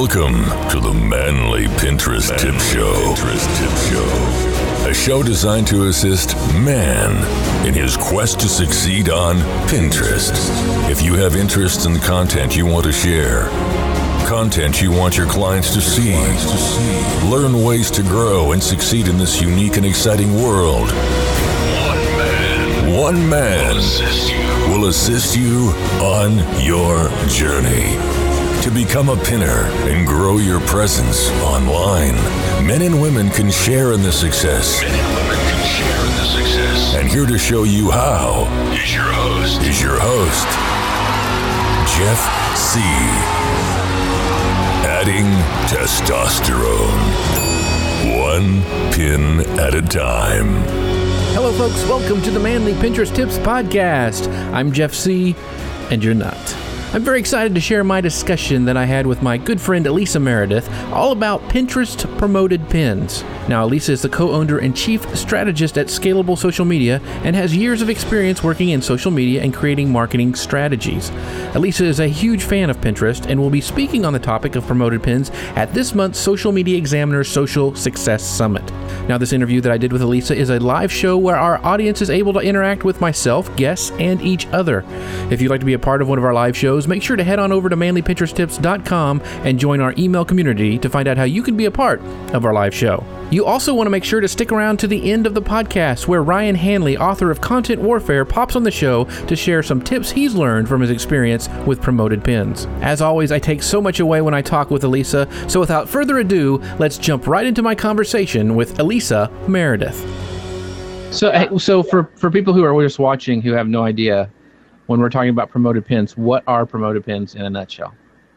Welcome to the Manly Pinterest Tip Show. Pinterest Tip Show. A show designed to assist man in his quest to succeed on Pinterest. If you have interest in the content you want to share, content you want your clients to see, learn ways to grow and succeed in this unique and exciting world. One man. One man will assist you on your journey to become a pinner and grow your presence online. Men and women can share in the success. Men and women can share in the success. And here to show you how is your host. Is your host, Jeff Sieh. Adding testosterone. One pin at a time. Hello, folks. Welcome to the Manly Pinterest Tips Podcast. I'm Jeff Sieh., and you're not. I'm very excited to share my discussion that I had with my good friend Alisa Meredith all about Pinterest promoted pins. Now, Alisa is the co owner and chief strategist at Scalable Social Media and has years of experience working in social media and creating marketing strategies. Alisa is a huge fan of Pinterest and will be speaking on the topic of promoted pins at this month's Social Media Examiner Social Success Summit. Now, this interview that I did with Alisa is a live show where our audience is able to interact with myself, guests, and each other. If you'd like to be a part of one of our live shows, make sure to head on over to manlypinteresttips.com and join our email community to find out how you can be a part of our live show. You also want to make sure to stick around to the end of the podcast where Ryan Hanley, author of Content Warfare, pops on the show to share some tips he's learned from his experience with promoted pins. As always, I take so much away when I talk with Alisa, so without further ado, let's jump right into my conversation with Alisa Meredith. So, so for, for people who are just watching who have no idea, when we're talking about promoted pins, what are promoted pins in a nutshell?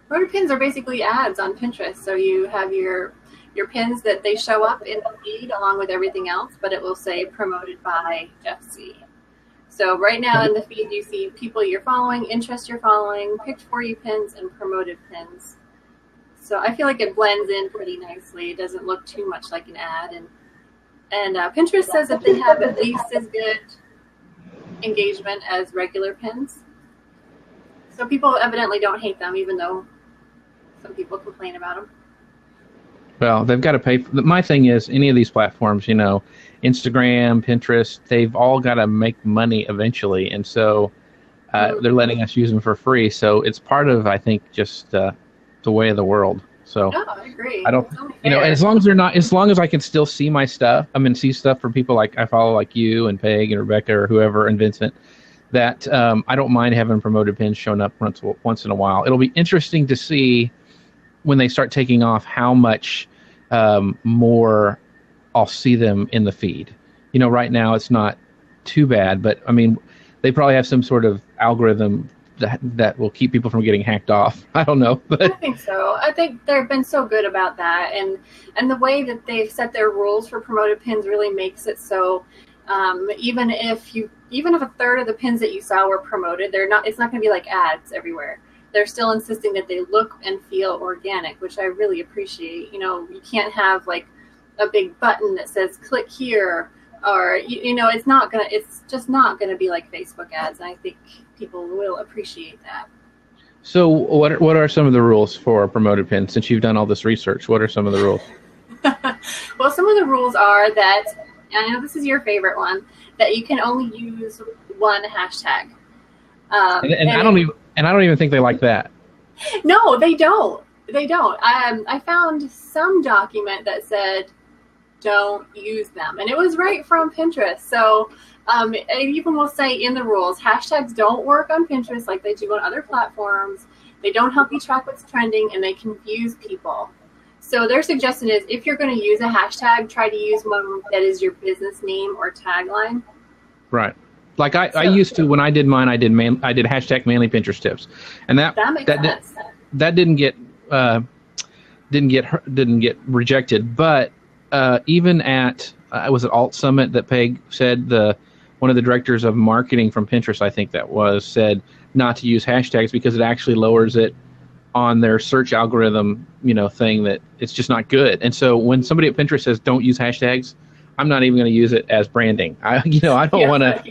Promoted pins are basically ads on Pinterest. So you have your your pins that they show up in the feed along with everything else, but it will say promoted by Jeff Sieh. So right now in the feed you see people you're following, interests you're following, picked for you pins, and promoted pins. So I feel like it blends in pretty nicely. It doesn't look too much like an ad, and and uh, Pinterest says that they have at least as good engagement as regular pins. So people evidently don't hate them, even though some people complain about them. Well, they've got to pay. For, my thing is, any of these platforms, you know, Instagram, Pinterest, they've all got to make money eventually, and so uh, they're letting us use them for free. So it's part of, I think, just uh, the way of the world. So no, I agree. I don't, you know, as long as they're not, as long as I can still see my stuff, I mean, see stuff from people like I follow, like you and Peg and Rebecca or whoever and Vincent. That um, I don't mind having promoted pins showing up once once in a while. It'll be interesting to see when they start taking off how much um, more I'll see them in the feed. You know, right now it's not too bad, but I mean, they probably have some sort of algorithm that that will keep people from getting hacked off. I don't know, but I think so. I think they've been so good about that, and and the way that they've set their rules for promoted pins really makes it so. Um, even if you, even if a third of the pins that you saw were promoted, they're not. It's not going to be like ads everywhere they're still insisting that they look and feel organic, which I really appreciate. You know, you can't have like a big button that says click here or you, you know it's not gonna it's just not gonna be like facebook ads and i think people will appreciate that so what are, what are some of the rules for promoted pins since you've done all this research what are some of the rules well some of the rules are that i know this is your favorite one that you can only use one hashtag um, and, and, and I don't even and I don't even think they like that. No, they don't. They don't. Um, I found some document that said don't use them, and it was right from Pinterest. So um, it even will say in the rules hashtags don't work on Pinterest like they do on other platforms. They don't help you track what's trending, and they confuse people. So their suggestion is if you're going to use a hashtag, try to use one that is your business name or tagline. Right. Like I, so, I used to when I did mine, I did man, I did hashtag manly Pinterest tips, and that that that, did, that didn't get uh, didn't get didn't get rejected. But uh, even at uh, was it Alt Summit that Peg said the one of the directors of marketing from Pinterest, I think that was, said not to use hashtags because it actually lowers it on their search algorithm, you know, thing that it's just not good. And so when somebody at Pinterest says don't use hashtags, I'm not even going to use it as branding. I, you know, I don't yeah. want to.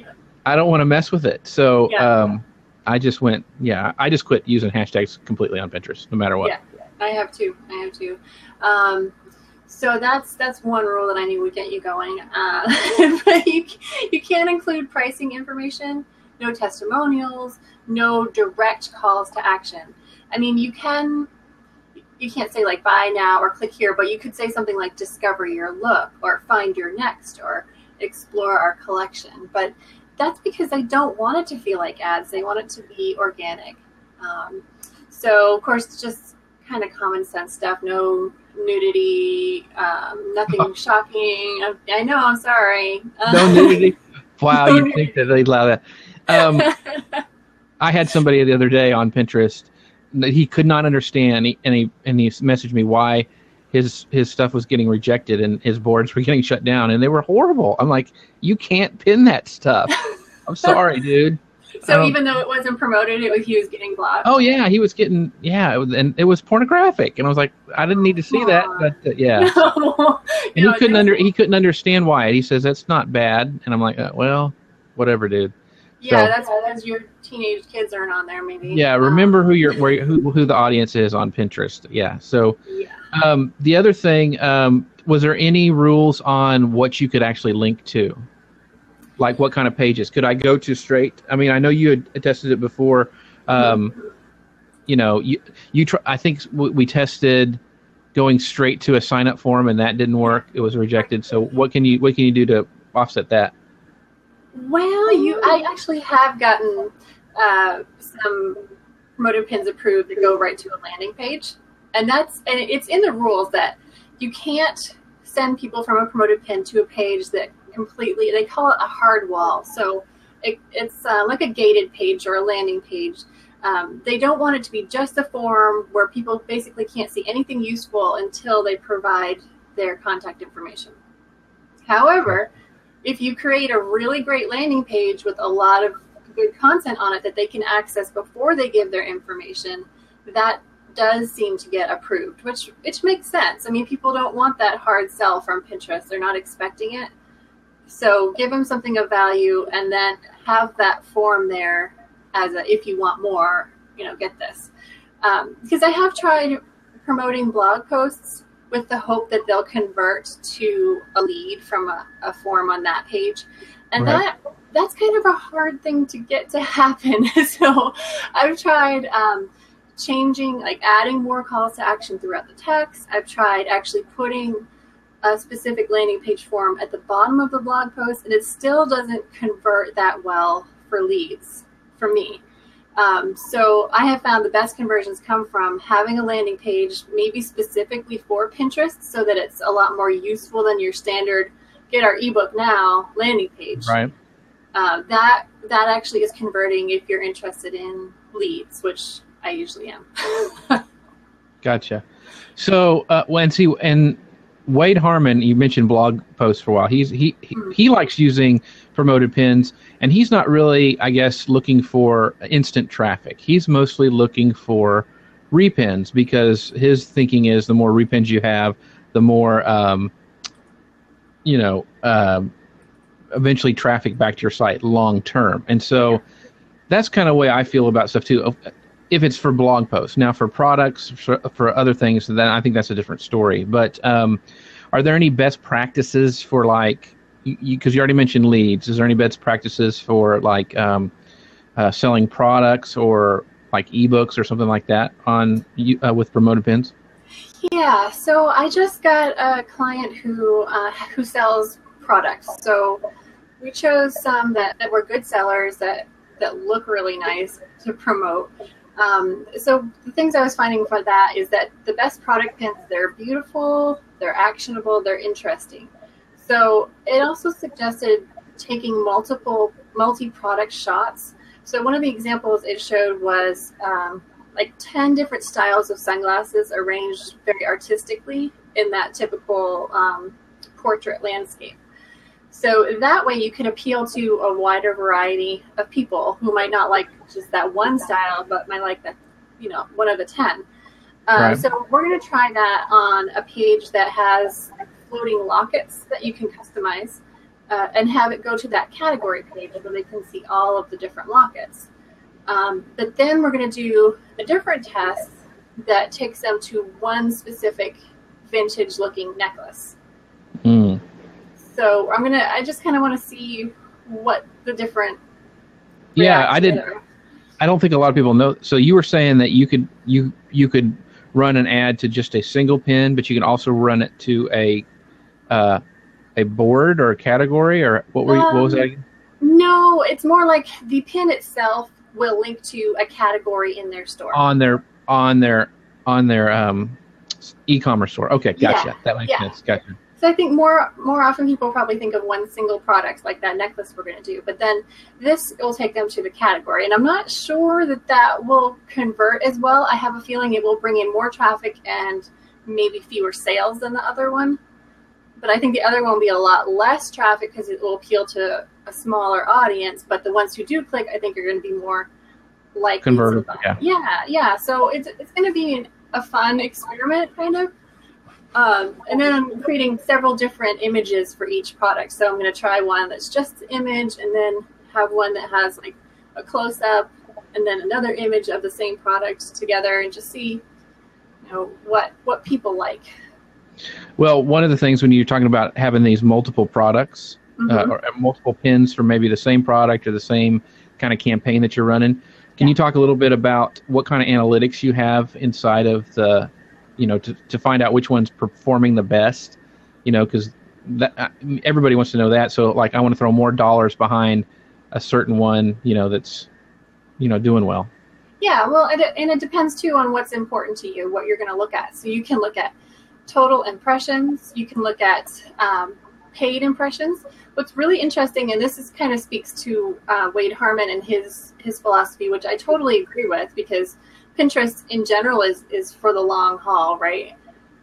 I don't want to mess with it. So yeah. um, I just went, yeah, I just quit using hashtags completely on Pinterest, no matter what. Yeah. I have two. I have two. Um, so that's that's one rule that I knew would get you going. Uh, but you you can't include pricing information, no testimonials, no direct calls to action. I mean, you can you can't say like buy now or click here, but you could say something like discover your look or find your next or explore our collection. But that's because they don't want it to feel like ads. They want it to be organic. Um, so of course, just kind of common sense stuff. No nudity, um, nothing oh. shocking. I, I, know. I'm sorry. No nudity. Wow, no you think that they'd allow that? Um, I had somebody the other day on Pinterest that he could not understand, and he and he messaged me why his his stuff was getting rejected and his boards were getting shut down, and they were horrible. I'm like, you can't pin that stuff. I'm sorry, dude. So um, even though it wasn't promoted, it was he was getting blocked. Oh yeah, he was getting yeah, it was, and it was pornographic, and I was like, I didn't need to see that, but uh, yeah. No. and he couldn't under he couldn't understand why. He says that's not bad, and I'm like, uh, well, whatever, dude. Yeah, so, that's because your teenage kids aren't on there, maybe. Yeah, remember um, who your where who who the audience is on Pinterest. Yeah, so. Yeah. Um, the other thing um, was there any rules on what you could actually link to? Like what kind of pages could I go to straight? I mean, I know you had tested it before. Um, you know, you you try, I think we tested going straight to a sign up form and that didn't work. It was rejected. So what can you what can you do to offset that? Well, you I actually have gotten uh, some promoted pins approved to go right to a landing page, and that's and it's in the rules that you can't send people from a promoted pin to a page that completely. They call it a hard wall. So it, it's uh, like a gated page or a landing page. Um, they don't want it to be just a form where people basically can't see anything useful until they provide their contact information. However, if you create a really great landing page with a lot of good content on it that they can access before they give their information, that does seem to get approved, which which makes sense. I mean, people don't want that hard sell from Pinterest; they're not expecting it. So give them something of value and then have that form there as a if you want more, you know, get this. Um, because I have tried promoting blog posts with the hope that they'll convert to a lead from a, a form on that page. And right. that that's kind of a hard thing to get to happen. so I've tried um, changing, like adding more calls to action throughout the text. I've tried actually putting a specific landing page form at the bottom of the blog post, and it still doesn't convert that well for leads for me. Um, so I have found the best conversions come from having a landing page, maybe specifically for Pinterest, so that it's a lot more useful than your standard "get our ebook now" landing page. Right. Uh, that that actually is converting if you're interested in leads, which I usually am. gotcha. So, uh, when see, and Wade Harmon, you mentioned blog posts for a while. He's he, he he likes using promoted pins, and he's not really, I guess, looking for instant traffic. He's mostly looking for repins because his thinking is the more repins you have, the more um, you know, uh, eventually traffic back to your site long term. And so that's kind of the way I feel about stuff too if it's for blog posts. Now, for products, for, for other things, then I think that's a different story. But um, are there any best practices for like, because you, you, already mentioned leads, is there any best practices for like um, uh, selling products or like ebooks or something like that on uh, with promoted pins? Yeah, so I just got a client who uh, who sells products. So we chose some that, that were good sellers that that look really nice to promote. Um, so the things I was finding for that is that the best product pins, they're beautiful, they're actionable, they're interesting. So it also suggested taking multiple multi-product shots. So one of the examples it showed was um, like 10 different styles of sunglasses arranged very artistically in that typical um, portrait landscape. So that way you can appeal to a wider variety of people who might not like just that one style, but might like the, you know, one of the 10. Uh, right. So we're going to try that on a page that has floating lockets that you can customize uh, and have it go to that category page where they can see all of the different lockets. Um, but then we're going to do a different test that takes them to one specific vintage looking necklace. Mm. So I'm gonna. I just kind of want to see what the different. Yeah, I didn't. together. I don't think a lot of people know. So you were saying that you could you you could run an ad to just a single pin, but you can also run it to a uh, a board or a category or what were you, what was that? Um, again? No, it's more like the pin itself will link to a category in their store. on their on their on their um e-commerce store. Okay, gotcha. Yeah, that makes yeah. sense. Gotcha. So I think more more often people probably think of one single product like that necklace we're going to do, but then this will take them to the category, and I'm not sure that that will convert as well. I have a feeling it will bring in more traffic and maybe fewer sales than the other one. But I think the other one will be a lot less traffic because it will appeal to a smaller audience. But the ones who do click, I think, are going to be more like Converted, yeah. yeah, yeah. So it's it's going to be an, a fun experiment, kind of. Um, and then I'm creating several different images for each product. So I'm going to try one that's just the image, and then have one that has like a close up, and then another image of the same product together, and just see, you know, what what people like. Well, one of the things when you're talking about having these multiple products uh, Mhm. or multiple pins for maybe the same product or the same kind of campaign that you're running, can you talk a little bit about what kind of analytics you have inside of the, you know, to, to find out which one's performing the best? You know, because everybody wants to know that. So, like, I want to throw more dollars behind a certain one, you know, that's, you know, doing well. Yeah, well, and it, and it depends too on what's important to you, what you're going to look at. So you can look at total impressions, you can look at um, paid impressions. What's really interesting, and this is kind of speaks to uh, Wade Harmon and his his philosophy, which I totally agree with, because Pinterest in general is is for the long haul, right?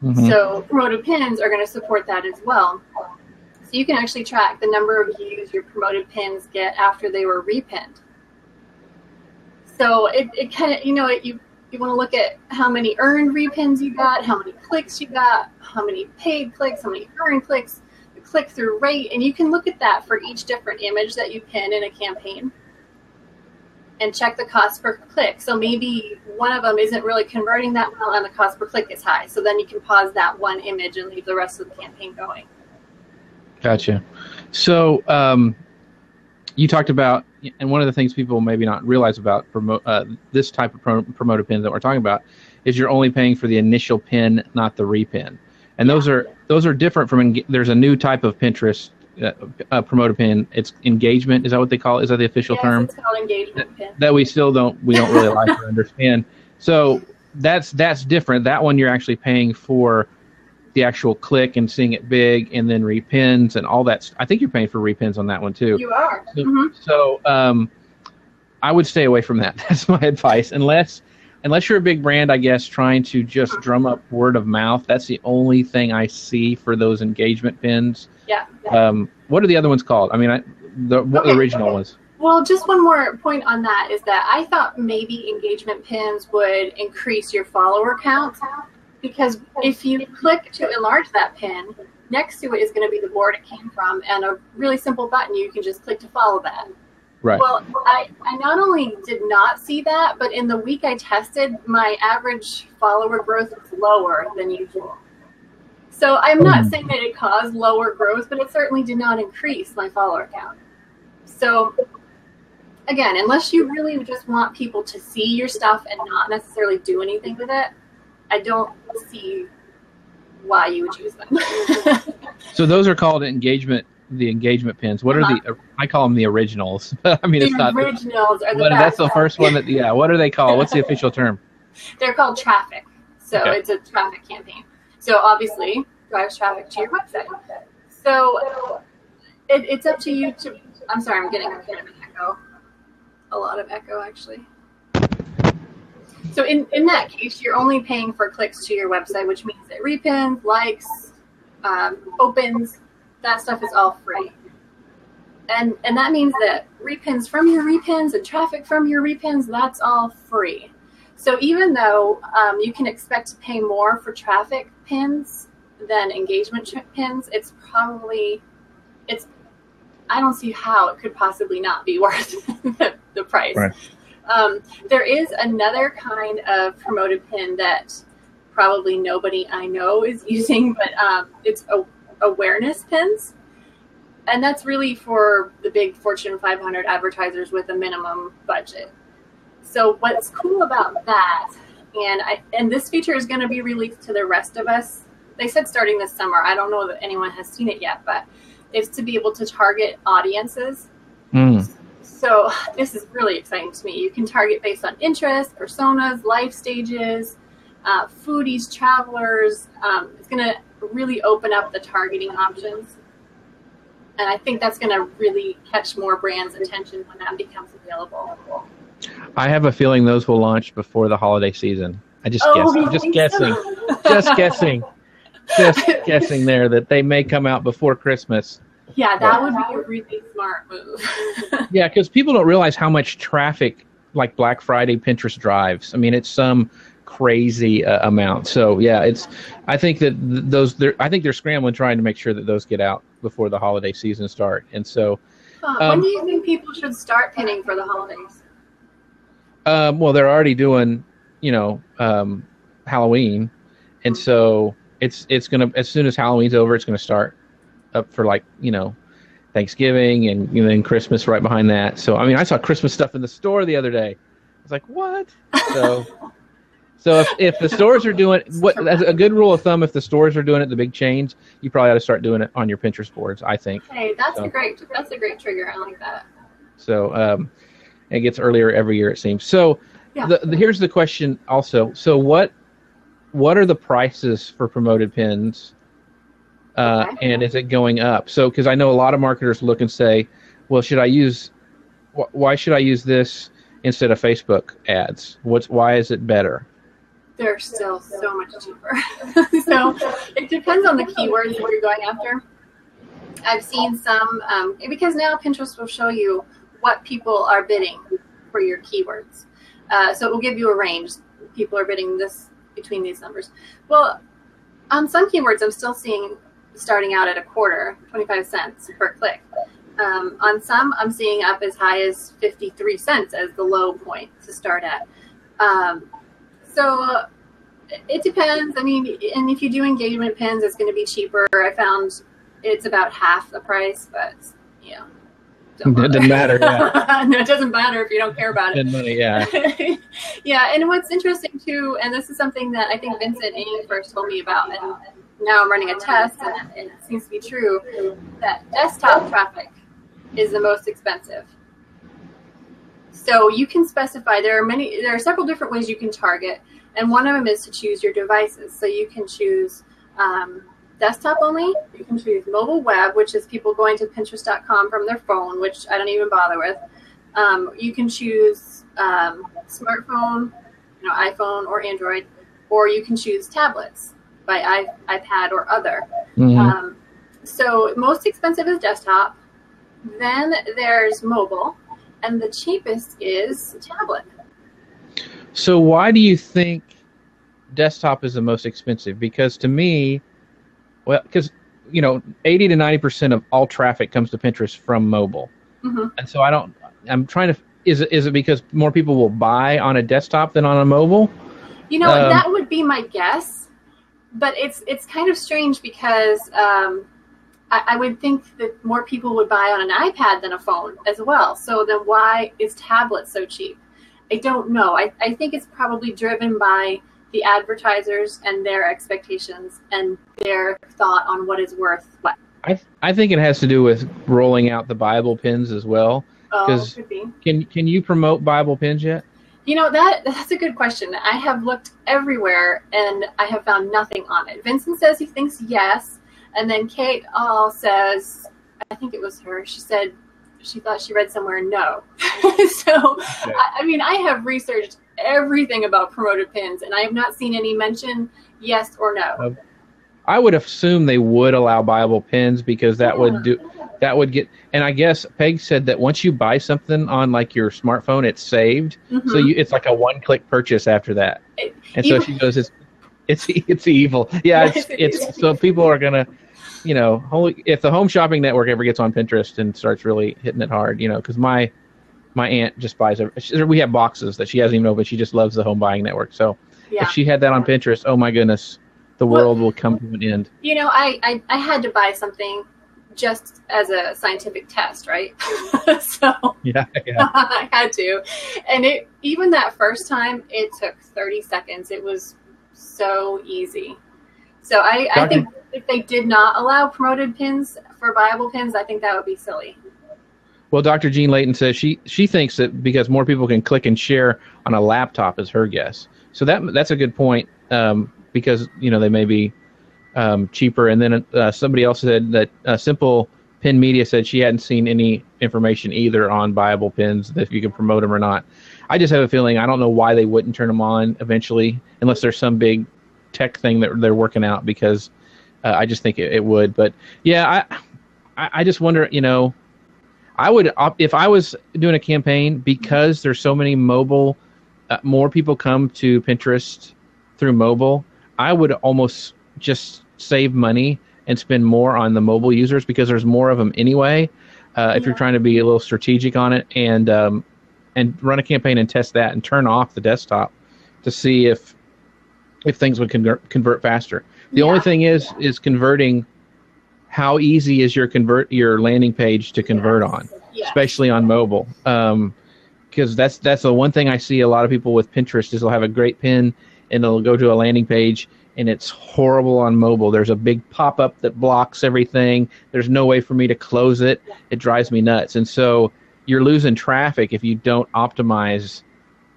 Mhm. So promoted pins are going to support that as well. So you can actually track the number of views your promoted pins get after they were repinned. So it, it kind of, you know, it, you, you want to look at how many earned repins you got, how many clicks you got, how many paid clicks, how many earned clicks, the click through rate, and you can look at that for each different image that you pin in a campaign and check the cost per click. So maybe one of them isn't really converting that well and the cost per click is high. So then you can pause that one image and leave the rest of the campaign going. Gotcha. So um, you talked about, and one of the things people maybe not realize about promote uh, this type of pro- promoted pin that we're talking about is you're only paying for the initial pin, not the repin. And those are those are different from. There's a new type of Pinterest uh, uh, promoted pin. It's engagement. Is that what they call it? Is that the official Yes, term? it's called engagement pin. that we still don't we don't really like or understand. So that's that's different. That one you're actually paying for the actual click and seeing it big, and then repins and all that. I think you're paying for repins on that one too. You are. So, Mhm. so um, I would stay away from that. That's my advice. Unless unless you're a big brand, I guess, trying to just drum up word of mouth. That's the only thing I see for those engagement pins. Yeah. Um, what are the other ones called? I mean, I, the what the original ones. Well, just one more point on that is that I thought maybe engagement pins would increase your follower count because if you click to enlarge that pin, next to it is going to be the board it came from and a really simple button you can just click to follow that. Right. Well, I, I not only did not see that, but in the week I tested, my average follower growth was lower than usual. So I'm not Hmm. saying that it caused lower growth, but it certainly did not increase my follower count. So again, unless you really just want people to see your stuff and not necessarily do anything with it, I don't see why you would use them. So those are called engagement. The engagement pins. What are the? I call them the originals. I mean, it's not. originals are the What, that's the first one that. Yeah. What are they called? What's the official term? They're called traffic. So Okay. it's a traffic campaign. So obviously drives traffic to your website. So it, it's up to you to. I'm sorry, I'm getting a kind of an echo. A lot of echo, actually. So in, in that case, you're only paying for clicks to your website, which means that repins, likes, um, opens, that stuff is all free. And and that means that repins from your repins and traffic from your repins, that's all free. So even though um, you can expect to pay more for traffic pins than engagement pins, it's probably it's I don't see how it could possibly not be worth the, the price. Right. Um, there is another kind of promoted pin that probably nobody I know is using, but um, it's a, awareness pins. And that's really for the big Fortune 500 advertisers with a minimum budget. So what's cool about that, and I and this feature is going to be released to the rest of us. They said starting this summer. I don't know that anyone has seen it yet, but it's to be able to target audiences. Mm. So this is really exciting to me. You can target based on interest, personas, life stages, uh, foodies, travelers. Um, it's going to really open up the targeting options. And I think that's going to really catch more brands' attention when that becomes available. I have a feeling those will launch before the holiday season. I just Oh, guess. I'm just guessing. so? just guessing. Just guessing there that they may come out before Christmas. Yeah, that would be a really smart move. Yeah, because people don't realize how much traffic like Black Friday Pinterest drives. I mean, it's some crazy uh, amount. So yeah, it's. I think that th- those. They're, I think they're scrambling trying to make sure that those get out before the holiday season start. And so, Uh, Um, when do you think people should start pinning for the holidays? Um, well, they're already doing, you know, um, Halloween, and so it's it's gonna as soon as Halloween's over, it's gonna start up for like you know. Thanksgiving and know, then Christmas right behind that. So I mean, I saw Christmas stuff in the store the other day. I was like, "What?" So, so if, if the stores are doing what, as a good rule of thumb, if the stores are doing it, the big chains, you probably ought to start doing it on your Pinterest boards. I think Hey, that's So- a great that's a great trigger. I like that. so. Um, it gets earlier every year, it seems. So, Yeah. the, the, here's the question also. So, what what are the prices for promoted pins? Uh, and is it going up? So, because I know a lot of marketers look and say, well, should I use, wh- why should I use this instead of Facebook ads? What's why is it better? They're still so much cheaper. so it depends on the keywords that you're going after. I've seen some um, because now Pinterest will show you what people are bidding for your keywords. Uh, so it will give you a range. People are bidding this between these numbers. Well, on some keywords, I'm still seeing starting out at a quarter, 25 cents per click. Um, on some, I'm seeing up as high as 53 cents as the low point to start at. Um, so it depends. I mean, and if you do engagement pins, it's going to be cheaper. I found it's about half the price, but know, don't It doesn't matter, yeah. no, it doesn't matter if you don't care about it. Good money, yeah. yeah, and what's interesting too, and this is something that I think Vincent Amy first told me about, and now I'm running a test, and it seems to be true that desktop traffic is the most expensive. So you can specify there are many, there are several different ways you can target, and one of them is to choose your devices. So you can choose um, desktop only. You can choose mobile web, which is people going to Pinterest.com from their phone, which I don't even bother with. Um, you can choose um, smartphone, you know, iPhone or Android, or you can choose tablets by I, iPad or other. Mhm. Um, so most expensive is desktop. Then there's mobile, and the cheapest is tablet. So why do you think desktop is the most expensive? Because to me, well, because you know, eighty to ninety percent of all traffic comes to Pinterest from mobile, hmm and so I don't. I'm trying to. Is it is it because more people will buy on a desktop than on a mobile? You know, Um, that would be my guess, but it's it's kind of strange because um, I, I would think that more people would buy on an iPad than a phone as well. So then, why is tablet so cheap? I don't know. I, I think it's probably driven by the advertisers and their expectations and their thought on what is worth what. I I think it has to do with rolling out the buyable pins as well. Oh, could be. Can can you promote buyable pins yet? You know that that's a good question. I have looked everywhere and I have found nothing on it. Vincent says he thinks yes, and then Kate Ahl says, I think it was her. She said she thought she read somewhere no. so I, I mean, I have researched everything about promoted pins, and I have not seen any mention yes or no. I would assume they would allow buyable pins because that Yeah. would do that would get and I guess Peg said that once you buy something on like your smartphone it's saved so Mhm. you it's like a one click purchase after that It- and so she goes it's it's it's evil yeah it's it's so people are gonna you know holy if the home shopping network ever gets on Pinterest and starts really hitting it hard you know because my my aunt just buys. She, we have boxes that she hasn't even opened. She just loves the Home Buying Network. So Yeah. if she had that on Pinterest, oh my goodness, the Well- world will come to an end. You know, I, I, I had to buy something just as a scientific test, right? so Yeah, yeah. I had to. And it even that first time, it took 30 seconds. It was so easy. So I, I think if they did not allow promoted pins for buyable pins, I think that would be silly. Well, Dr. Jean Layton says she she thinks that because more people can click and share on a laptop is her guess. So that that's a good point um, because you know they may be um, cheaper. And then uh, somebody else said that uh, Simple Pin Media said she hadn't seen any information either on buyable pins that if you can promote them or not. I just have a feeling I don't know why they wouldn't turn them on eventually unless there's some big tech thing that they're working out because uh, I just think it, it would. But yeah, I, I just wonder you know. I would if I was doing a campaign because there's so many mobile, uh, more people come to Pinterest through mobile. I would almost just save money and spend more on the mobile users because there's more of them anyway. Uh, if you're trying to be a little strategic on it and um, and run a campaign and test that and turn off the desktop to see if if things would convert convert faster. The only thing is is converting. How easy is your convert your landing page to convert on? Yeah. especially on mobile. Um, because that's that's the one thing I see a lot of people with Pinterest is they'll have a great pin and they'll go to a landing page and it's horrible on mobile. There's a big pop up that blocks everything. There's no way for me to close it. It drives me nuts. And so you're losing traffic if you don't optimize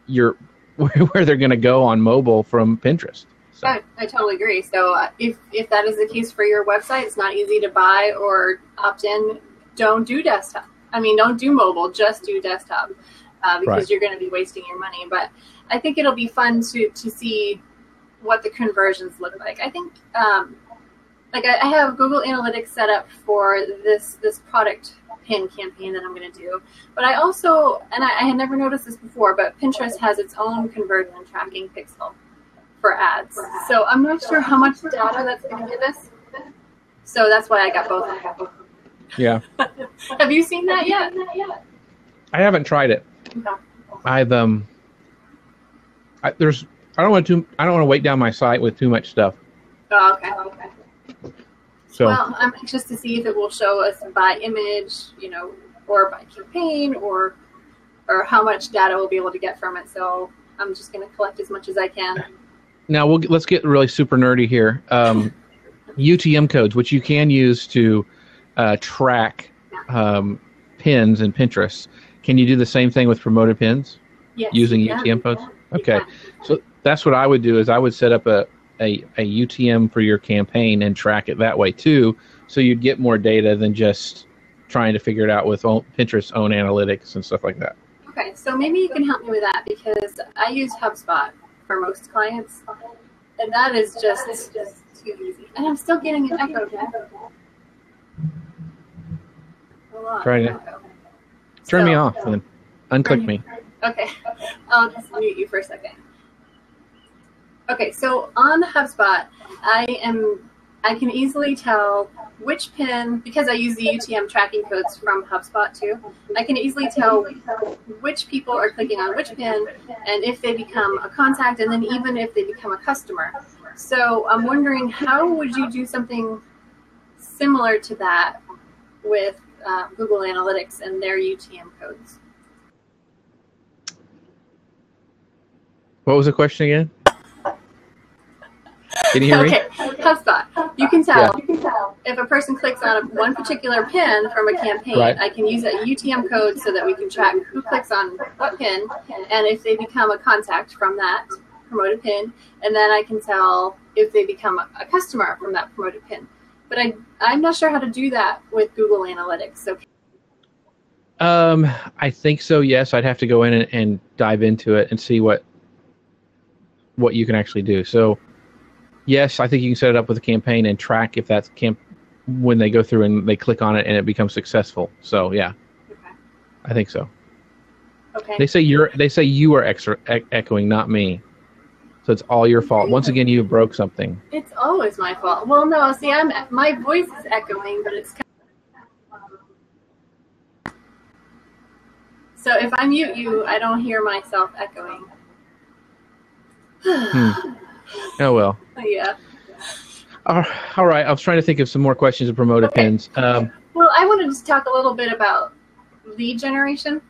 your where they're going to go on mobile from Pinterest. So, I, I totally agree. So uh, if if that is the case for your website, it's not easy to buy or opt in. Don't do desktop. I mean, don't do mobile. Just do desktop uh, because Right. you're going to be wasting your money. But I think it'll be fun to to see what the conversions look like. I think um, like I, I have Google Analytics set up for this this product pin campaign that I'm going to do. But I also, and I, I had never noticed this before, but Pinterest has its own conversion tracking pixel for ads. So I'm not sure how much data that's going to give us. So that's why I got both. yeah, Have you seen that yet? I haven't tried it. No. I've um, I, there's I don't want to I don't want to weight down my site with too much stuff. Oh, okay. Okay. So Well, I'm anxious to see if it will show us by image, you know, or by campaign, or or how much data we'll be able to get from it. So I'm just going to collect as much as I can. Now we'll let's get really super nerdy here. Um, UTM codes, which you can use to uh, track um, pins in Pinterest. Can you do the same thing with promoted pins Yes. using. UTM codes? Okay, so that's what I would do is I would set up a, a, a UTM for your campaign and track it that way too, so you'd get more data than just trying to figure it out with own, Pinterest's own analytics and stuff like that. Okay, so maybe you can help me with that because I use HubSpot for most clients, and that is just too easy. And I'm still getting an echo. Jeff. Hold on. Try it. Echo. Turn me So- off and unclick me. Okay, I'll just mute you for a second. Okay, so on the HubSpot, I am I can easily tell which pin because I use the UTM tracking codes from HubSpot too. I can easily tell which people are clicking on which pin and if they become a contact, and then even if they become a customer. So I'm wondering how would you do something similar to that with uh, Google Analytics and their UTM codes? What was the question again? Can you hear me? Okay, HubSpot. You can tell if a person clicks on one particular pin from a campaign. Right. I can use that UTM code so that we can track who clicks on what pin, and if they become a contact from that promoted pin, and then I can tell if they become a, a customer from that promoted pin. But I, I'm not sure how to do that with Google Analytics. So Um, I think so. Yes, I'd have to go in and, and dive into it and see what what you can actually do. So, yes, I think you can set it up with a campaign and track if that's camp when they go through and they click on it and it becomes successful. So, yeah, okay, I think so. okay. They say you're they say you are extra, e- echoing, not me. So it's all your fault. Once again, you broke something. It's always my fault. Well, no, see, I'm my voice is echoing, but it's kind of, So if I mute you, I don't hear myself echoing. Hmm. Oh well. Yeah. All right. I was trying to think of some more questions of promote Okay. pins. Um, Well, I wanted to talk a little bit about lead generation,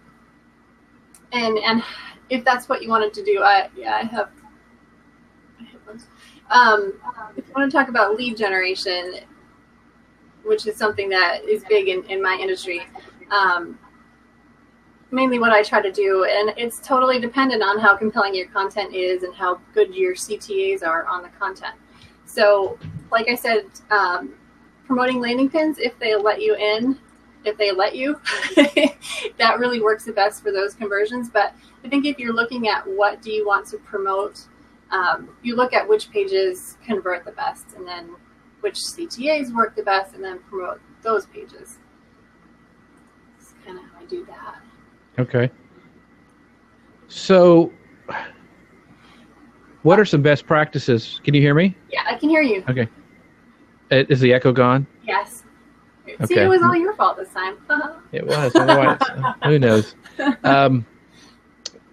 and and if that's what you wanted to do, I yeah I have. headphones. Um, if you want to talk about lead generation, which is something that is big in, in my industry, um, mainly what I try to do, and it's totally dependent on how compelling your content is and how good your CTAs are on the content. So, like I said, um, promoting landing pins if they let you in if they let you that really works the best for those conversions but i think if you're looking at what do you want to promote um, you look at which pages convert the best and then which ctas work the best and then promote those pages that's kind of how i do that okay. So, what are some best practices? Can you hear me? yeah i can hear you Okay. Uh, Is the echo gone? yes Okay. see it was all your fault this time It was. Otherwise, who knows? Um,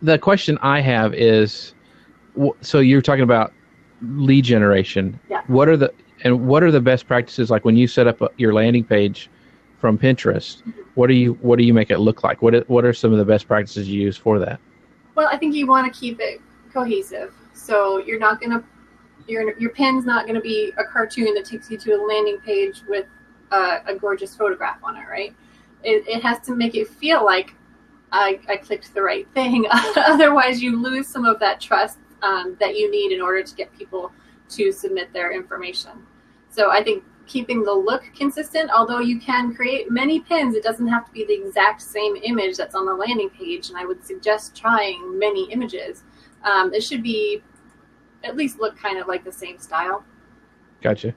the question I have is, so you're talking about lead generation. Yeah. What are the and what are the best practices? Like when you set up a, your landing page from Pinterest, what do you what do you make it look like? What what are some of the best practices you use for that? Well, I think you want to keep it cohesive. So you're not to your your pin's not to be a cartoon that takes you to a landing page with uh, a gorgeous photograph on it, right? It, it has to make it feel like I, I clicked the right thing. Otherwise, you lose some of that trust um, that you need in order to get people to submit their information. So I think keeping the look consistent, although you can create many pins, it doesn't have to be the exact same image that's on the landing page. And I would suggest trying many images. Um, it should be at least look kind of like the same style. Gotcha.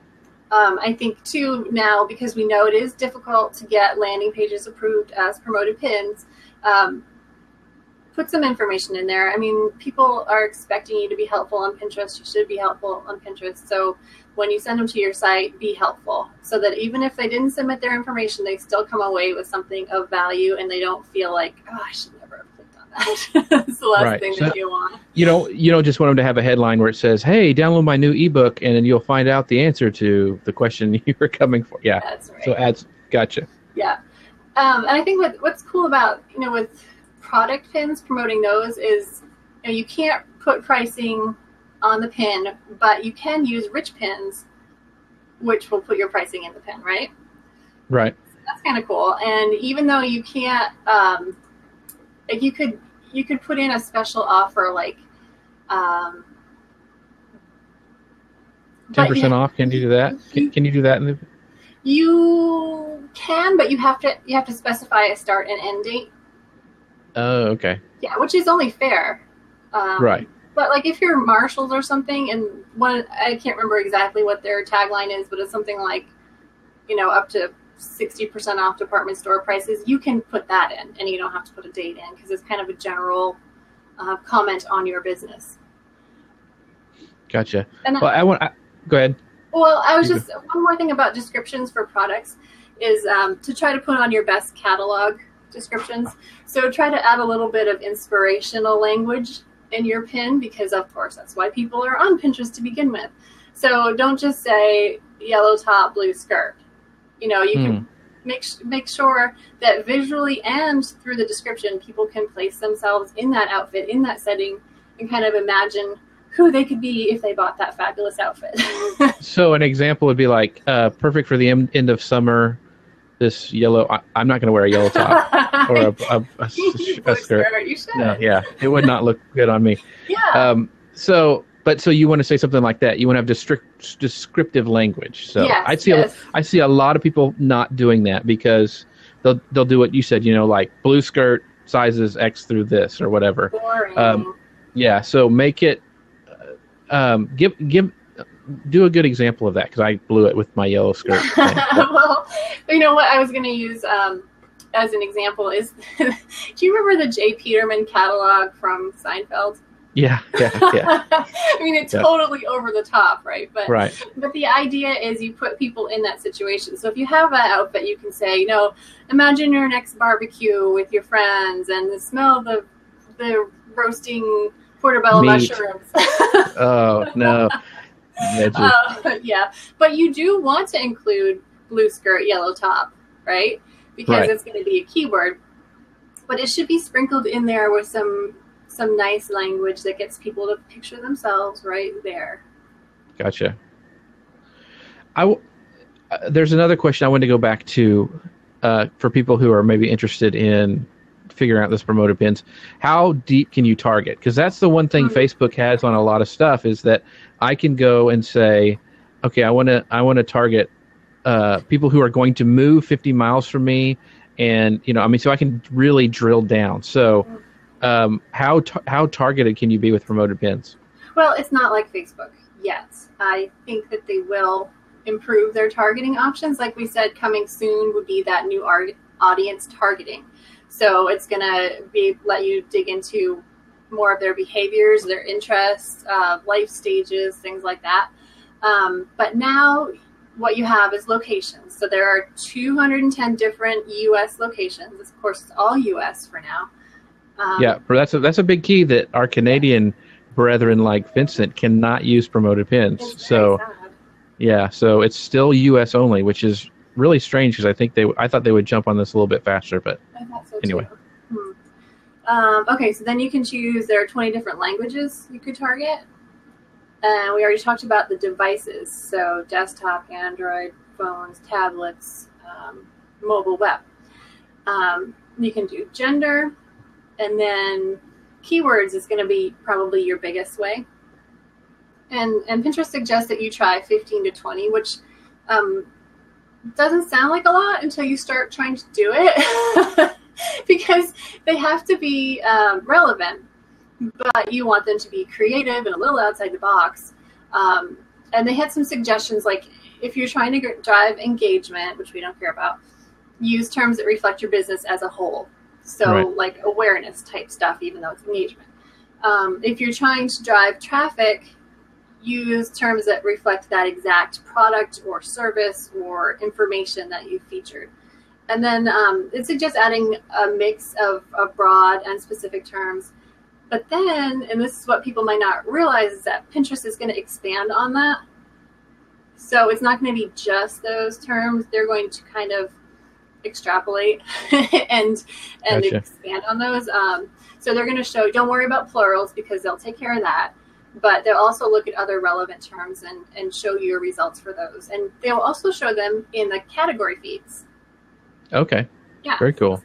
Um, I think too now because we know it is difficult to get landing pages approved as promoted pins. Um, put some information in there. I mean, people are expecting you to be helpful on Pinterest. You should be helpful on Pinterest. So when you send them to your site, be helpful so that even if they didn't submit their information, they still come away with something of value and they don't feel like, oh, I should never have clicked on that. That's the last Right. thing So- that you want. You know, you don't just want them to have a headline where it says, "Hey, download my new ebook," and then you'll find out the answer to the question you were coming for. Yeah. That's right. So ads. Gotcha. Yeah. Um, and I think what, what's cool about, you know, with product pins, promoting those is you, know, you can't put pricing on the pin, but you can use rich pins, which will put your pricing in the pin, right? Right. That's kind of cool. And even though you can't, um, like you could, you could put in a special offer like, um, Ten percent off. Can you do that? Can, can you do that? In the, You can, but you have to you have to specify a start and end date. oh, okay. Yeah, which is only fair. Um, Right. But like if you're Marshalls or something, and one I can't remember exactly what their tagline is, but it's something like, you know, up to sixty percent off department store prices. You can put that in, and you don't have to put a date in because it's kind of a general uh, comment on your business. Gotcha. And Well, I want. I, go ahead. Well, I was just one more thing about descriptions for products is um, to try to put on your best catalog descriptions. So try to add a little bit of inspirational language in your pin because, of course, that's why people are on Pinterest to begin with. So don't just say yellow top, blue skirt. You know, you Hmm. can make make sure that visually and through the description, people can place themselves in that outfit, in that setting, and kind of imagine who they could be if they bought that fabulous outfit. So an example would be like uh, perfect for the end of summer. This yellow. I, I'm not going to wear a yellow top or a, Blue skirt. You should. No, yeah, it would not look good on me. Yeah. Um, so, but so you want to say something like that? You want to have descript, descriptive language. So Yes, I see. yes. A, I see a lot of people not doing that because they'll they'll do what you said. You know, like blue skirt sizes X through this or whatever. Boring. um, Yeah. So make it. uh, Um, give give. Do a good example of that because I blew it with my yellow skirt. well, you know what I was going to use um, as an example is do you remember the J. Peterman catalog from Seinfeld? Yeah, yeah, yeah. I mean, it's Yeah. totally over the top, right? But right. but the idea is you put people in that situation. So if you have an outfit, you can say, you know, imagine your next barbecue with your friends and the smell of the the roasting portobello Meat. mushrooms. Oh no. Uh, yeah, but you do want to include blue skirt, yellow top, right? Because Right. it's going to be a keyword. But it should be sprinkled in there with some some nice language that gets people to picture themselves right there. Gotcha. I w- uh, there's another question I want to go back to uh, for people who are maybe interested in figuring out this promoted pins. How deep can you target? Because that's the one thing Mhm. Facebook has on a lot of stuff is that I can go and say, okay, I want to I want to target uh, people who are going to move 50 miles from me, and you know, I mean, so I can really drill down. So, um, how ta- how targeted can you be with promoted pins? Well, it's not like Facebook yet. I think that they will improve their targeting options. Like we said, coming soon would be that new ar- audience targeting. So it's going to be let you dig into more of their behaviors, their interests, uh, life stages, things like that. Um, but now what you have is locations. So there are 210 different U.S. locations. Of course, it's all U.S. for now. Um, Yeah, but that's a, that's a big key that our Canadian brethren like Vincent cannot use promoted pins. So sad. yeah, so it's still U.S. only, which is really strange because I think they I thought they would jump on this a little bit faster, but I thought so Anyway. too. Hmm. Um, okay, so then you can choose. There are 20 different languages you could target. And we already talked about the devices. So desktop, Android, phones, tablets, um, mobile web. Um, you can do gender. And then keywords is going to be probably your biggest way. And, and Pinterest suggests that you try 15 to 20, which um, doesn't sound like a lot until you start trying to do it. Because they have to be um, relevant but you want them to be creative and a little outside the box. Um, and they had some suggestions like if you're trying to drive engagement which we don't care about use terms that reflect your business as a whole. So Right. like awareness type stuff even though it's engagement. Um, if you're trying to drive traffic use terms that reflect that exact product or service or information that you featured. And then um, it suggests adding a mix of, of broad and specific terms. But then, and this is what people might not realize, is that Pinterest is going to expand on that. So it's not going to be just those terms. They're going to kind of extrapolate and and Gotcha. expand on those. Um, so they're going to show. Don't worry about plurals because they'll take care of that but they'll also look at other relevant terms and, and show you your results for those. And they'll also show them in the category feeds. okay, Yeah. very cool.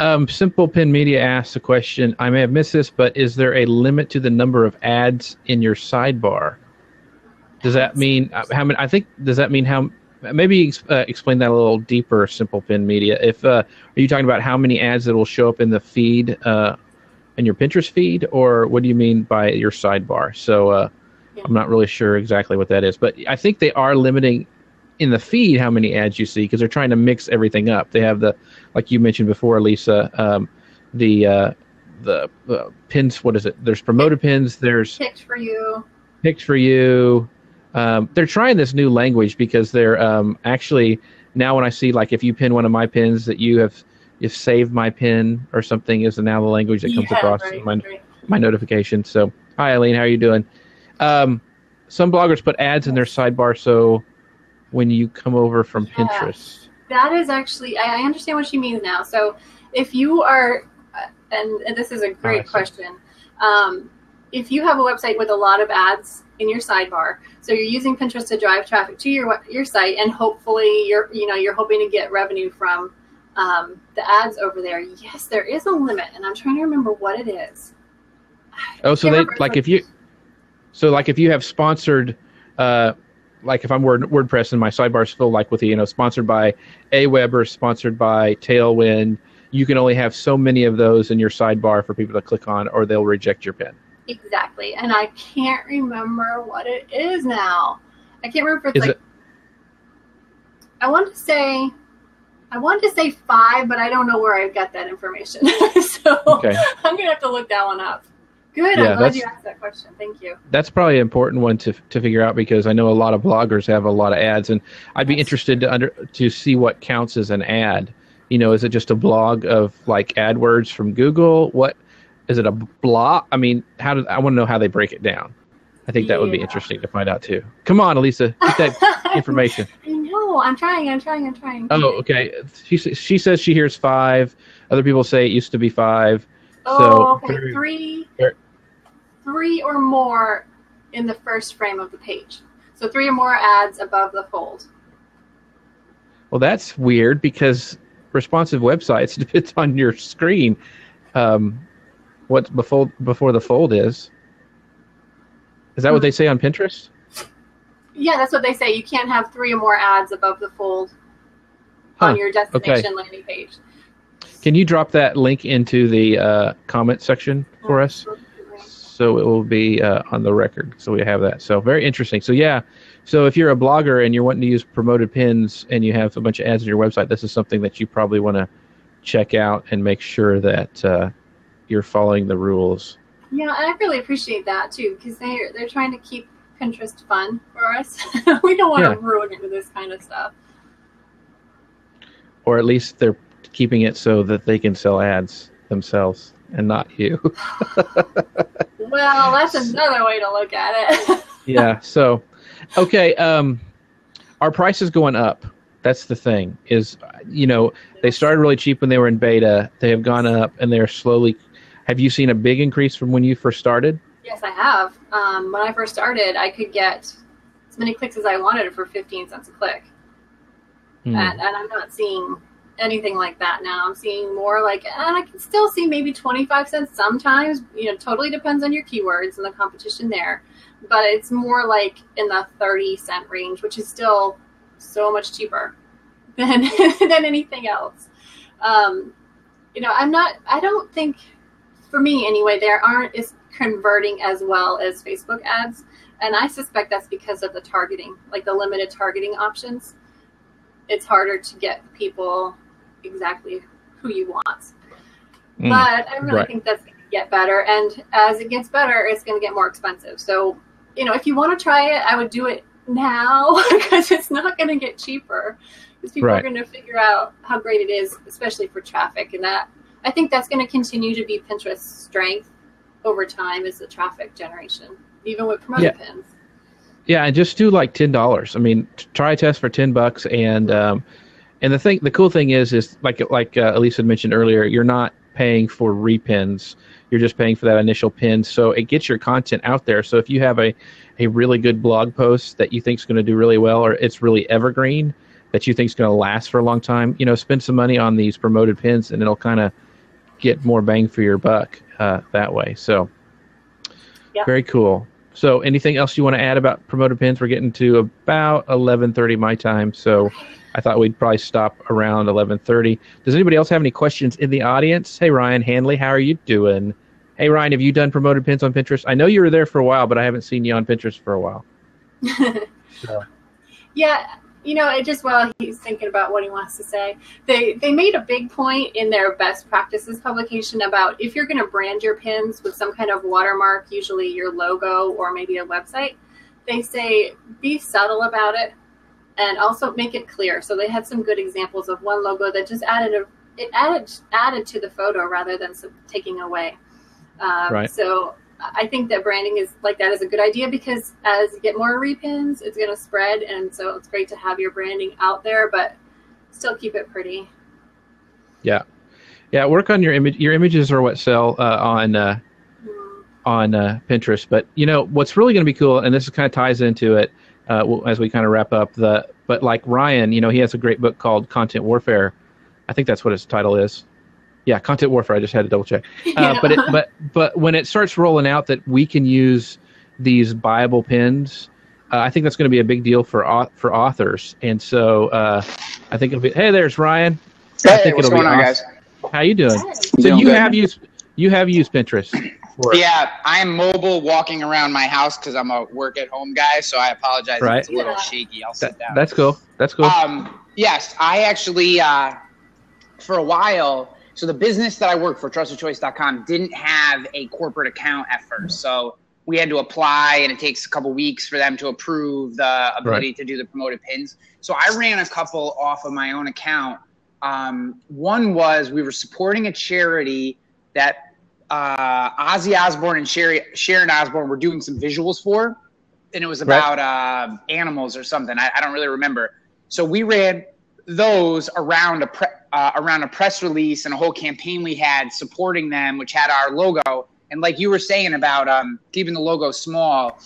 Um, Simple Pin Media asks a question. I may have missed this, but is there a limit to the number of ads in your sidebar? Does that mean uh, how many? I think does that mean how? Maybe uh, explain that a little deeper. Simple Pin Media. If uh, are you talking about how many ads that will show up in the feed, uh, in your Pinterest feed, or what do you mean by your sidebar? So uh, Yeah. I'm not really sure exactly what that is, but I think they are limiting in the feed how many ads you see because they're trying to mix everything up. They have the like you mentioned before, Lisa, um, the uh, the uh, pins. What is it? There's promoted pins. There's Picked for you. picks for you. Um, they're trying this new language because they're um, actually now when I see like if you pin one of my pins that you have you've saved my pin or something is now the language that comes Yeah, across right, my right. my notification. So hi Eileen, how are you doing? Um, some bloggers put ads in their sidebar so when you come over from Yeah. Pinterest. That is actually, I I understand what she means now. So if you are, uh, and, and this is a great see. question, um, if you have a website with a lot of ads in your sidebar, so you're using Pinterest to drive traffic to your your site, and hopefully you're you know you're hoping to get revenue from um, the ads over there. Yes, there is a limit, and I'm trying to remember what it is. Oh, so they like if you, so like if you have sponsored, uh, like if I'm Word, WordPress and my sidebar's full, like with the you know sponsored by Aweber, sponsored by Tailwind, you can only have so many of those in your sidebar for people to click on, or they'll reject your pin. Exactly, and I can't remember what it is now. I can't remember if it's Is like it I want to say, I wanted to say five, but I don't know where I got that information. so okay? I'm gonna have to look that one up. Good. Yeah, I'm glad you asked that question. Thank you. That's probably an important one to to figure out because I know a lot of bloggers have a lot of ads, and I'd be interested to under to see what counts as an ad. You know, is it just a blog of like AdWords from Google? What is it a blog? I mean, how do I want to know how they break it down? I think that would be interesting to find out too. Come on, Alisa, get that information. I'm trying. I'm trying. I'm trying. Oh, okay. She she says she hears five. Other people say it used to be five. Oh, so okay. three- Three, three or more in the first frame of the page. So three or more ads above the fold. Well, that's weird because responsive websites depends on your screen. Um, what before before the fold is? Is that what they say on Pinterest? Yeah, that's what they say. You can't have three or more ads above the fold Huh, on your destination landing page. Can you drop that link into the uh, comment section for us? so it will be uh, on the record. So we have that. So very interesting. So yeah. So if you're a blogger and you're wanting to use promoted pins and you have a bunch of ads on your website this is something that you probably want to check out and make sure that uh, you're following the rules. Yeah, I really appreciate that too because they're they're trying to keep Pinterest fun for us. we don't want Yeah. to ruin it with this kind of stuff. or at least they're keeping it so that they can sell ads themselves and not you Well, that's another way to look at it. yeah so okay um our price is going up that's the thing is you know they started really cheap when they were in beta they have gone up and they're slowly have you seen a big increase from when you first started yes, I have. Um, when I first started, I could get as many clicks as I wanted for 15 cents a click. Hmm. and, and I'm not seeing anything like that now. I'm seeing more like, and I can still see maybe 25 cents sometimes. You know, totally depends on your keywords and the competition there. But it's more like in the 30 cent range, which is still so much cheaper than than anything else. Um, you know, I'm not. I don't think, for me anyway, there aren't is converting as well as Facebook ads, and I suspect that's because of the targeting, like the limited targeting options it's harder to get people exactly who you want. Mm, But I really right. think that's going to get better. And as it gets better, it's going to get more expensive. So, you know, if you want to try it, I would do it now because it's not going to get cheaper. Because people Right. are going to figure out how great it is, especially for traffic. And that I think that's going to continue to be Pinterest's strength over time is the traffic generation, even with promoted pins. yeah and just do like ten dollars. I mean try a test for 10 bucks and um and the thing the cool thing is is like like uh, Alisa mentioned earlier you're not paying for repins. You're just paying for that initial pin. So it gets your content out there. So if you have a a really good blog post that you think is going to do really well or it's really evergreen that you think is going to last for a long time you know spend some money on these promoted pins and it'll kind of get more bang for your buck uh, that way. So Yep. very cool. So anything else you want to add about promoted pins? We're getting to about 11.30 my time so i thought we'd probably stop around 11.30 does anybody else have any questions in the audience? Hey ryan hanley how are you doing? Hey ryan have you done promoted pins on pinterest? I know you were there for a while but i haven't seen you on pinterest for a while. Yeah, you know, it just while he's thinking about what he wants to say, they they made a big point in their best practices publication about if you're going to brand your pins with some kind of watermark, usually your logo or maybe a website, they say be subtle about it and also make it clear. So they had some good examples of one logo that just added a it added added to the photo rather than taking away. Um, Right. So I think that branding is like that is a good idea because as you get more repins, it's going to spread, and so it's great to have your branding out there, but still keep it pretty. yeah Yeah. work on your image your images are what sell uh, on uh, Mm, on uh, Pinterest. But you know what's really going to be cool, and this kind of ties into it uh, as we kind of wrap up. The but like Ryan, you know, he has a great book called Content Warfare. I think that's what his title is. Yeah, Content Warfare. I just had to double check. Uh, Yeah. But it, but but when it starts rolling out that we can use these buyable pins. Uh, I think that's going to be a big deal for au- for authors, and so uh, I think it'll be. Hey, there's Ryan. I Hey, think what's it'll be going on, awesome. guys? How you doing? Good. So Doing you good. have used you have used Pinterest. For, Yeah, I'm mobile walking around my house because I'm a work at home guy, so I apologize Right. if it's a little Yeah. shaky. I'll That, sit down. that's cool. That's cool. Um, yes, I actually, uh, for a while, So the business that I work for, trustedchoice.com, didn't have a corporate account at first. So we had to apply, and it takes a couple weeks for them to approve the ability right. to do the promoted pins. So I ran a couple off of my own account. Um, one was we were supporting a charity that uh, Ozzy Osbourne and Sherry, Sharon Osbourne were doing some visuals for, and it was about right. uh, animals or something. I, I, don't really remember. So we ran those around a pre- uh, around a press release and a whole campaign we had supporting them, which had our logo. And like you were saying about um, keeping the logo small,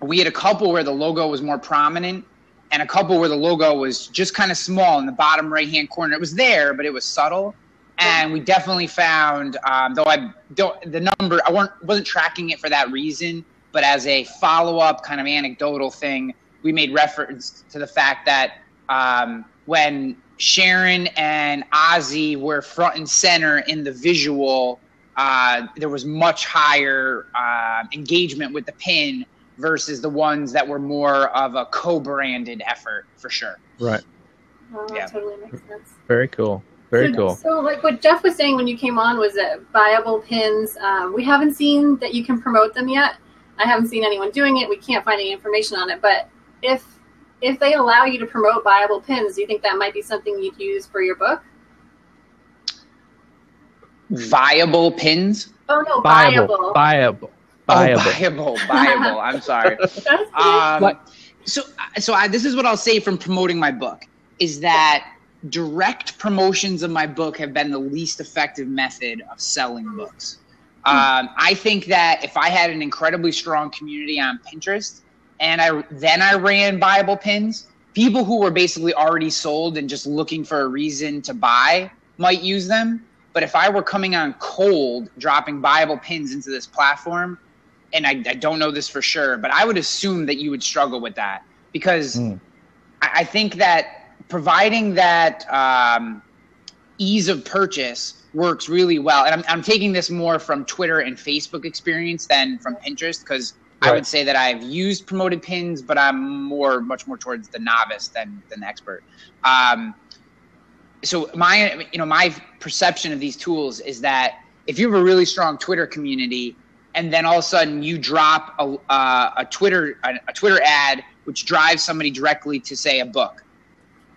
we had a couple where the logo was more prominent and a couple where the logo was just kind of small in the bottom right hand corner. It was there, but it was subtle. And we definitely found, um, though I don't, the number I weren't wasn't tracking it for that reason, but as a follow up kind of anecdotal thing, we made reference to the fact that um, when Sharon and Ozzy were front and center in the visual, uh, there was much higher uh, engagement with the pin versus the ones that were more of a co-branded effort for sure. Right. Oh, that yeah. totally makes sense. Very cool. Very so, cool. So, like what Jeff was saying when you came on was that viable pins. Uh, we haven't seen that you can promote them yet. I haven't seen anyone doing it. We can't find any information on it. But if if they allow you to promote viable pins, do you think that might be something you'd use for your book? Viable pins? Oh no, viable. Viable. Viable. Oh, viable. Viable. I'm sorry. um, so, so I, this is what I'll say from promoting my book is that direct promotions of my book have been the least effective method of selling books. Um, I think that if I had an incredibly strong community on Pinterest and I then I ran buyable pins, people who were basically already sold and just looking for a reason to buy might use them. But if I were coming on cold, dropping buyable pins into this platform, and I, I don't know this for sure, but I would assume that you would struggle with that because mm. I, I, think that providing that um, ease of purchase works really well. And I'm, I'm taking this more from Twitter and Facebook experience than from Pinterest because right. I would say that I've used promoted pins, but I'm more, much more towards the novice than, than the expert. Um, so my, you know, my perception of these tools is that if you have a really strong Twitter community, and then all of a sudden you drop a, uh, a Twitter a, a Twitter ad which drives somebody directly to say a book.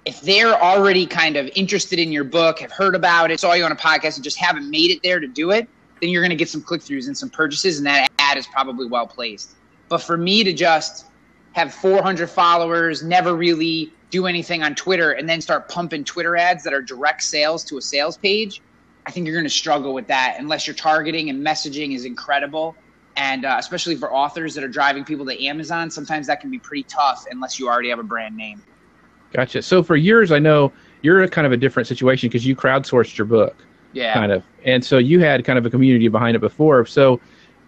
If they're already kind of interested in your book, have heard about it, saw you on a podcast, and just haven't made it there to do it, then you're going to get some click throughs and some purchases, and that ad is probably well placed. But for me to just have 400 followers, never really do anything on Twitter, and then start pumping Twitter ads that are direct sales to a sales page, I think you're going to struggle with that unless your targeting and messaging is incredible. And uh, especially for authors that are driving people to Amazon, sometimes that can be pretty tough unless you already have a brand name. Gotcha. So for years, I know you're a kind of a different situation because you crowdsourced your book. Yeah. Kind of. And so you had kind of a community behind it before. So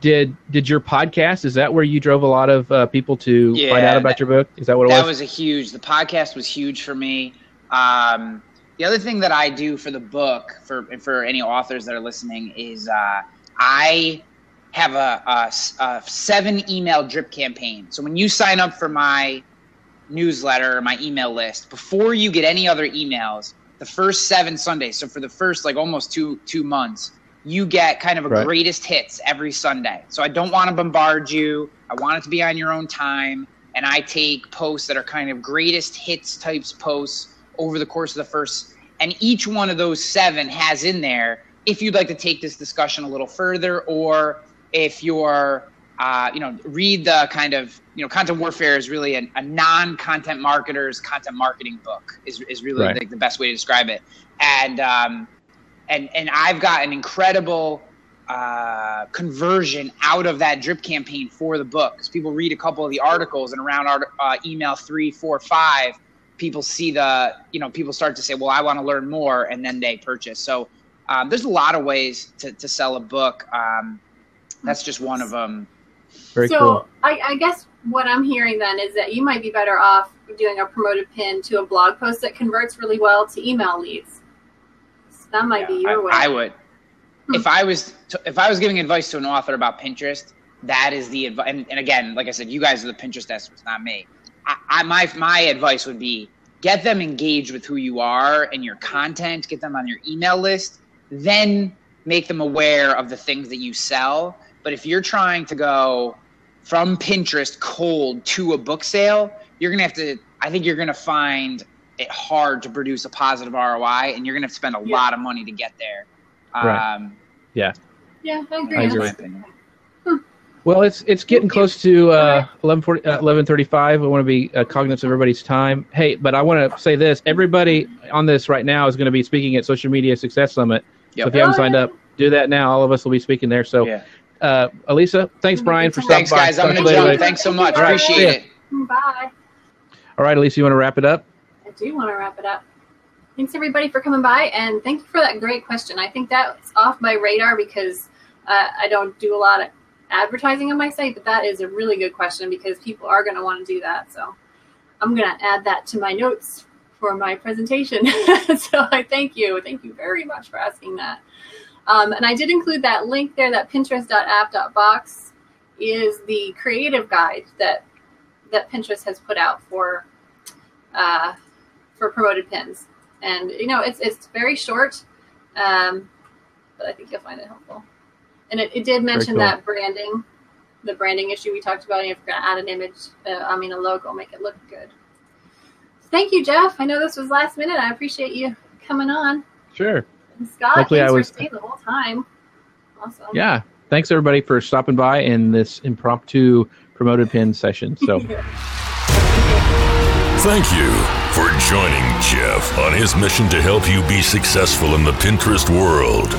did did your podcast is that where you drove a lot of uh, people to yeah, find out about that, your book is that what it that was that was a huge the podcast was huge for me um, the other thing that I do for the book, for for any authors that are listening, is uh, I have a, a, a, seven email drip campaign. So when you sign up for my newsletter, my email list, before you get any other emails, the first seven Sundays. So for the first like almost two two months, you get kind of a right. greatest hits every Sunday. So I don't want to bombard you. I want it to be on your own time, and I take posts that are kind of greatest hits types posts over the course of the first and each one of those seven has in there if you'd like to take this discussion a little further or if you're uh, you know read the kind of you know content warfare is really a, a non-content marketer's content marketing book is, is really right. the, the, best way to describe it and um, and and i've got an incredible uh, conversion out of that drip campaign for the book. Because people read a couple of the articles and around uh, email three four five people see the you know people start to say well i want to learn more and then they purchase. So um, there's a lot of ways to, to sell a book. Um, that's just one of them very so cool. I, I guess what i'm hearing then is that you might be better off doing a promoted pin to a blog post that converts really well to email leads. so that might yeah, be your I, way i would hmm. if i was to, if i was giving advice to an author about pinterest that is the advice and, and again like i said you guys are the pinterest experts not me I, I, my my advice would be get them engaged with who you are and your content, get them on your email list, then make them aware of the things that you sell. But if you're trying to go from Pinterest cold to a book sale, you're gonna have to. I think you're gonna find it hard to produce a positive ROI, and you're gonna have to spend a yeah. lot of money to get there. Right. Um, yeah. Yeah, I agree. I agree. Well, it's it's getting close to uh, 11, uh, 11.35. I want to be uh, cognizant of everybody's time. Hey, but I want to say this. Everybody on this right now is going to be speaking at Social Media Success Summit. Yep. So if you haven't signed up, do that now. All of us will be speaking there. So, yeah. uh, Alisa, thanks, Ryan, for stopping thanks, by. Thanks, guys. I'm going to jump. Thanks so much. Right. Appreciate it. Bye. All right, Alisa, you want to wrap it up? Do want to wrap it up. Thanks, everybody, for coming by. And thank you for that great question. I think that's off my radar because uh, I don't do a lot of advertising on my site, but that is a really good question because people are going to want to do that. So I'm going to add that to my notes for my presentation. so I thank you. Thank you very much for asking that. Um, and I did include that link there, that pinterest.app.box is the creative guide that that Pinterest has put out for uh, for promoted pins. And you know, it's it's very short, um, but I think you'll find it helpful. And it, it did mention cool. that branding, the branding issue we talked about. If you're going to add an image, uh, I mean, a logo, make it look good. thank you, Jeff. I know this was last minute. I appreciate you coming on. Sure. And Scott, Hopefully I was staying the whole time. Awesome. Yeah. Thanks everybody for stopping by in this impromptu promoted pin session. So. Thank you for joining Jeff on his mission to help you be successful in the Pinterest world.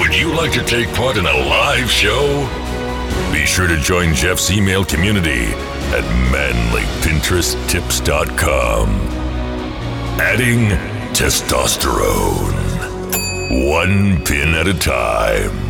Would you like to take part in a live show? Be sure to join Jeff's email community at manlypinteresttips.com. Adding testosterone. One pin at a time.